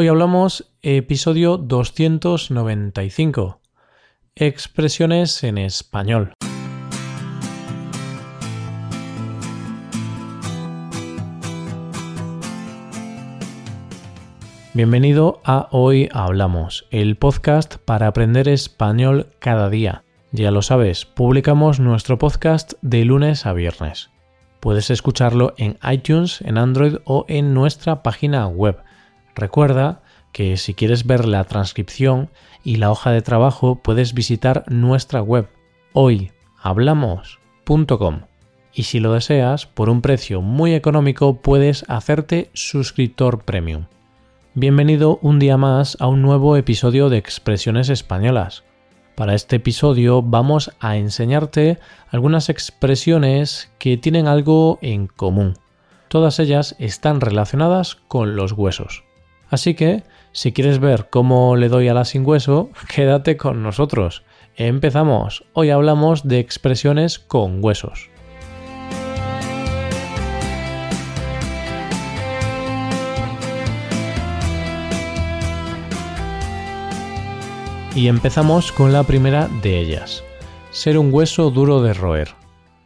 Hoy hablamos episodio 295. Expresiones en español. Bienvenido a Hoy Hablamos, el podcast para aprender español cada día. Ya lo sabes, publicamos nuestro podcast de lunes a viernes. Puedes escucharlo en iTunes, en Android o en nuestra página web Recuerda que si quieres ver la transcripción y la hoja de trabajo puedes visitar nuestra web hoyhablamos.com y si lo deseas, por un precio muy económico puedes hacerte suscriptor premium. Bienvenido un día más a un nuevo episodio de Expresiones Españolas. Para este episodio vamos a enseñarte algunas expresiones que tienen algo en común. Todas ellas están relacionadas con los huesos. Así que, si quieres ver cómo le doy a la sin hueso, quédate con nosotros. Empezamos. Hoy hablamos de expresiones con huesos. Y empezamos con la primera de ellas, ser un hueso duro de roer.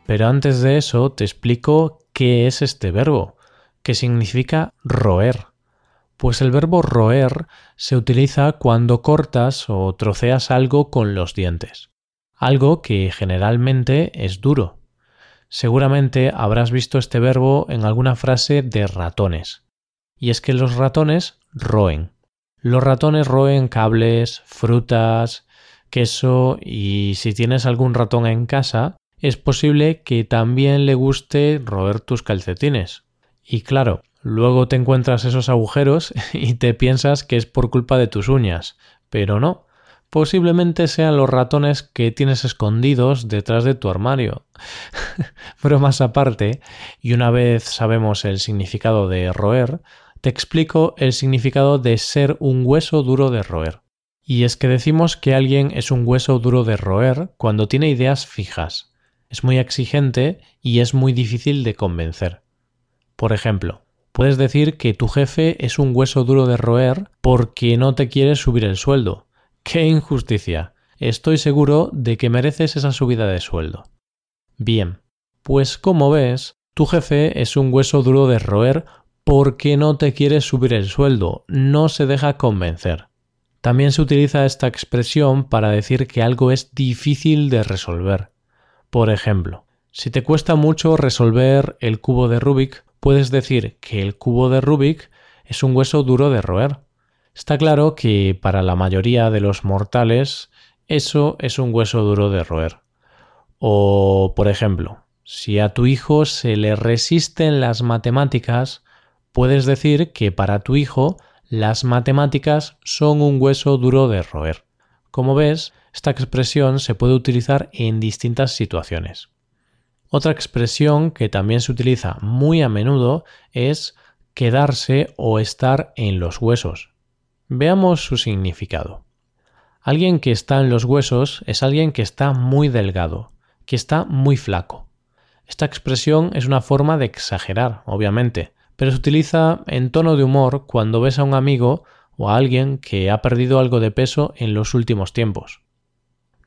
Pero antes de eso te explico qué es este verbo, que significa roer. Pues el verbo roer se utiliza cuando cortas o troceas algo con los dientes, algo que generalmente es duro. Seguramente habrás visto este verbo en alguna frase de ratones. Y es que los ratones roen. Los ratones roen cables, frutas, queso y si tienes algún ratón en casa, es posible que también le guste roer tus calcetines. Y claro, Luego te encuentras esos agujeros y te piensas que es por culpa de tus uñas, pero no. Posiblemente sean los ratones que tienes escondidos detrás de tu armario. más aparte, y una vez sabemos el significado de roer, te explico el significado de ser un hueso duro de roer. Y es que decimos que alguien es un hueso duro de roer cuando tiene ideas fijas. Es muy exigente y es muy difícil de convencer. Por ejemplo, Puedes decir que tu jefe es un hueso duro de roer porque no te quiere subir el sueldo. ¡Qué injusticia! Estoy seguro de que mereces esa subida de sueldo. Bien, pues como ves, tu jefe es un hueso duro de roer porque no te quiere subir el sueldo, no se deja convencer. También se utiliza esta expresión para decir que algo es difícil de resolver. Por ejemplo, si te cuesta mucho resolver el cubo de Rubik, puedes decir que el cubo de Rubik es un hueso duro de roer. Está claro que para la mayoría de los mortales eso es un hueso duro de roer. O, por ejemplo, si a tu hijo se le resisten las matemáticas, puedes decir que para tu hijo las matemáticas son un hueso duro de roer. Como ves, esta expresión se puede utilizar en distintas situaciones. Otra expresión que también se utiliza muy a menudo es quedarse o estar en los huesos. Veamos su significado. Alguien que está en los huesos es alguien que está muy delgado, que está muy flaco. Esta expresión es una forma de exagerar, obviamente, pero se utiliza en tono de humor cuando ves a un amigo o a alguien que ha perdido algo de peso en los últimos tiempos.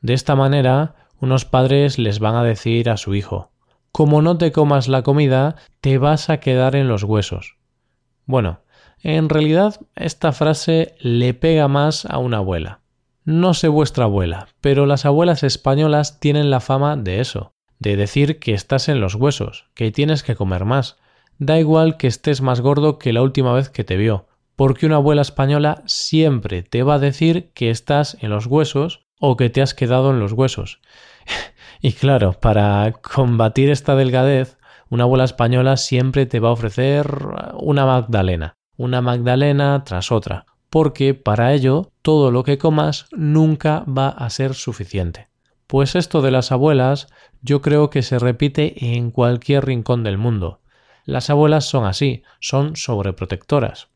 De esta manera, unos padres les van a decir a su hijo como no te comas la comida, te vas a quedar en los huesos. Bueno, en realidad esta frase le pega más a una abuela. No sé vuestra abuela, pero las abuelas españolas tienen la fama de eso, de decir que estás en los huesos, que tienes que comer más. Da igual que estés más gordo que la última vez que te vio, porque una abuela española siempre te va a decir que estás en los huesos o que te has quedado en los huesos. Y claro, para combatir esta delgadez, una abuela española siempre te va a ofrecer una magdalena, una magdalena tras otra, porque para ello todo lo que comas nunca va a ser suficiente. Pues esto de las abuelas yo creo que se repite en cualquier rincón del mundo. Las abuelas son así, son sobreprotectoras.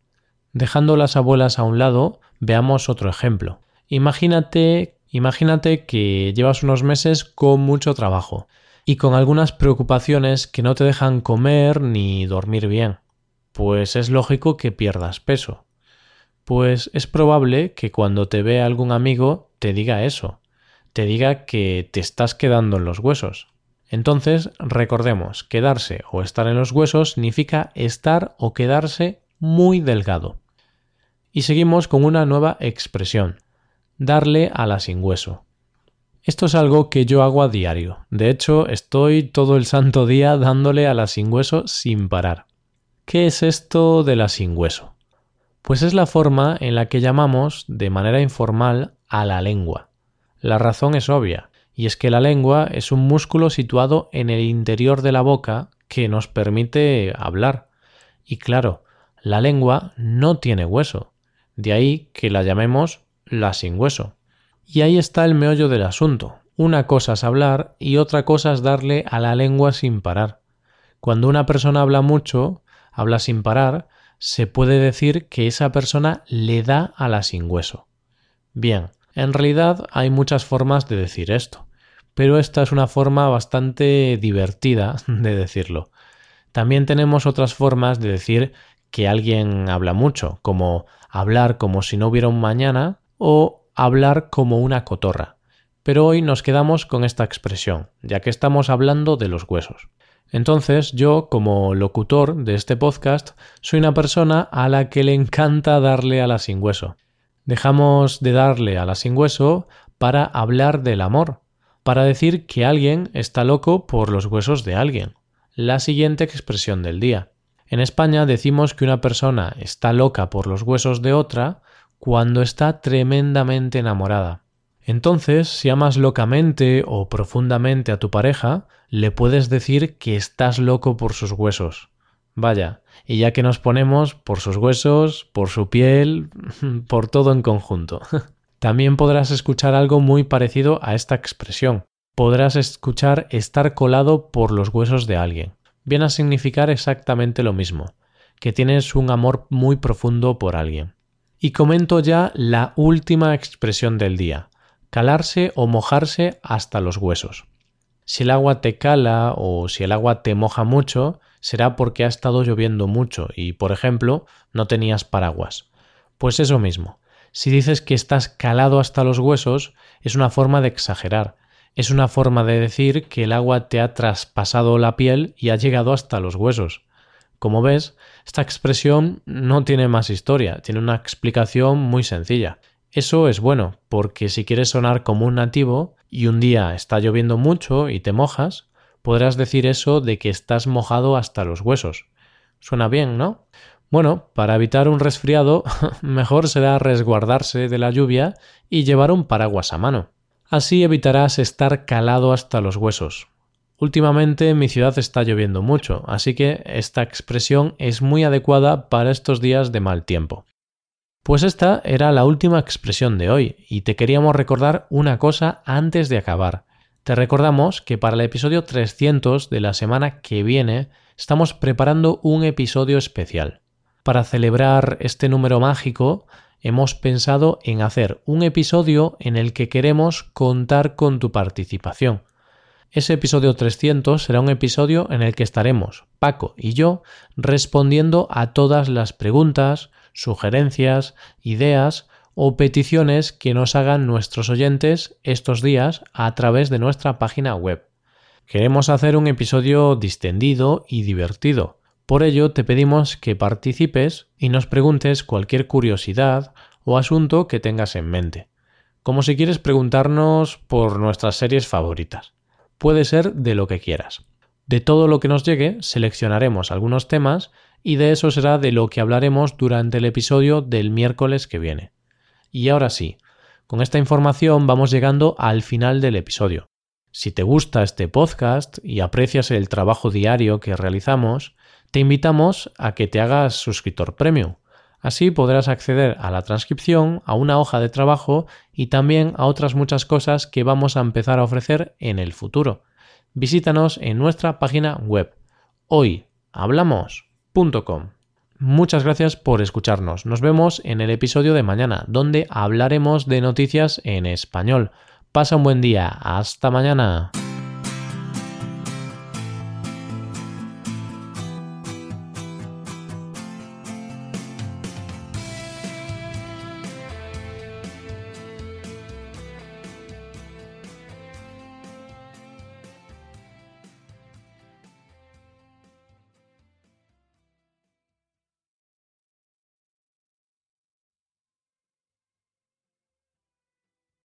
Dejando las abuelas a un lado, veamos otro ejemplo. Imagínate Imagínate que llevas unos meses con mucho trabajo y con algunas preocupaciones que no te dejan comer ni dormir bien. Pues es lógico que pierdas peso. Pues es probable que cuando te vea algún amigo te diga eso, te diga que te estás quedando en los huesos. Entonces, recordemos, quedarse o estar en los huesos significa estar o quedarse muy delgado. Y seguimos con una nueva expresión, darle a la sin hueso. Esto es algo que yo hago a diario. De hecho, estoy todo el santo día dándole a la sin hueso sin parar. ¿Qué es esto de la sin hueso? Pues es la forma en la que llamamos de manera informal a la lengua. La razón es obvia, y es que la lengua es un músculo situado en el interior de la boca que nos permite hablar. Y claro, la lengua no tiene hueso, de ahí que la llamemos la sin hueso. Y ahí está el meollo del asunto. Una cosa es hablar y otra cosa es darle a la lengua sin parar. Cuando una persona habla mucho, habla sin parar, se puede decir que esa persona le da a la sin hueso. Bien, en realidad hay muchas formas de decir esto, pero esta es una forma bastante divertida de decirlo. También tenemos otras formas de decir que alguien habla mucho, como hablar como si no hubiera un mañana o hablar como una cotorra. Pero hoy nos quedamos con esta expresión, ya que estamos hablando de los huesos. Entonces yo, como locutor de este podcast, soy una persona a la que le encanta darle a la sin hueso. Dejamos de darle a la sin hueso para hablar del amor, para decir que alguien está loco por los huesos de alguien. La siguiente expresión del día. En España decimos que una persona está loca por los huesos de otra cuando está tremendamente enamorada. Entonces, si amas locamente o profundamente a tu pareja, le puedes decir que estás loco por sus huesos. Vaya, y ya que nos ponemos por sus huesos, por su piel, por todo en conjunto. También podrás escuchar algo muy parecido a esta expresión. Podrás escuchar estar colado por los huesos de alguien. Viene a significar exactamente lo mismo, que tienes un amor muy profundo por alguien. Y comento ya la última expresión del día, calarse o mojarse hasta los huesos. Si el agua te cala o si el agua te moja mucho, será porque ha estado lloviendo mucho y, por ejemplo, no tenías paraguas. Pues eso mismo. Si dices que estás calado hasta los huesos, es una forma de exagerar. Es una forma de decir que el agua te ha traspasado la piel y ha llegado hasta los huesos. Como ves, esta expresión no tiene más historia, tiene una explicación muy sencilla. Eso es bueno, porque si quieres sonar como un nativo y un día está lloviendo mucho y te mojas, podrás decir eso de que estás mojado hasta los huesos. Suena bien, ¿no? Bueno, para evitar un resfriado, mejor será resguardarse de la lluvia y llevar un paraguas a mano. Así evitarás estar calado hasta los huesos. Últimamente en mi ciudad está lloviendo mucho, así que esta expresión es muy adecuada para estos días de mal tiempo. Pues esta era la última expresión de hoy, y te queríamos recordar una cosa antes de acabar. Te recordamos que para el episodio 300 de la semana que viene estamos preparando un episodio especial. Para celebrar este número mágico, hemos pensado en hacer un episodio en el que queremos contar con tu participación. Ese episodio 300 será un episodio en el que estaremos, Paco y yo, respondiendo a todas las preguntas, sugerencias, ideas o peticiones que nos hagan nuestros oyentes estos días a través de nuestra página web. Queremos hacer un episodio distendido y divertido. Por ello te pedimos que participes y nos preguntes cualquier curiosidad o asunto que tengas en mente, como si quieres preguntarnos por nuestras series favoritas puede ser de lo que quieras. De todo lo que nos llegue, seleccionaremos algunos temas y de eso será de lo que hablaremos durante el episodio del miércoles que viene. Y ahora sí, con esta información vamos llegando al final del episodio. Si te gusta este podcast y aprecias el trabajo diario que realizamos, te invitamos a que te hagas suscriptor premium Así podrás acceder a la transcripción, a una hoja de trabajo y también a otras muchas cosas que vamos a empezar a ofrecer en el futuro. Visítanos en nuestra página web hoyhablamos.com. Muchas gracias por escucharnos. Nos vemos en el episodio de mañana, donde hablaremos de noticias en español. Pasa un buen día. Hasta mañana.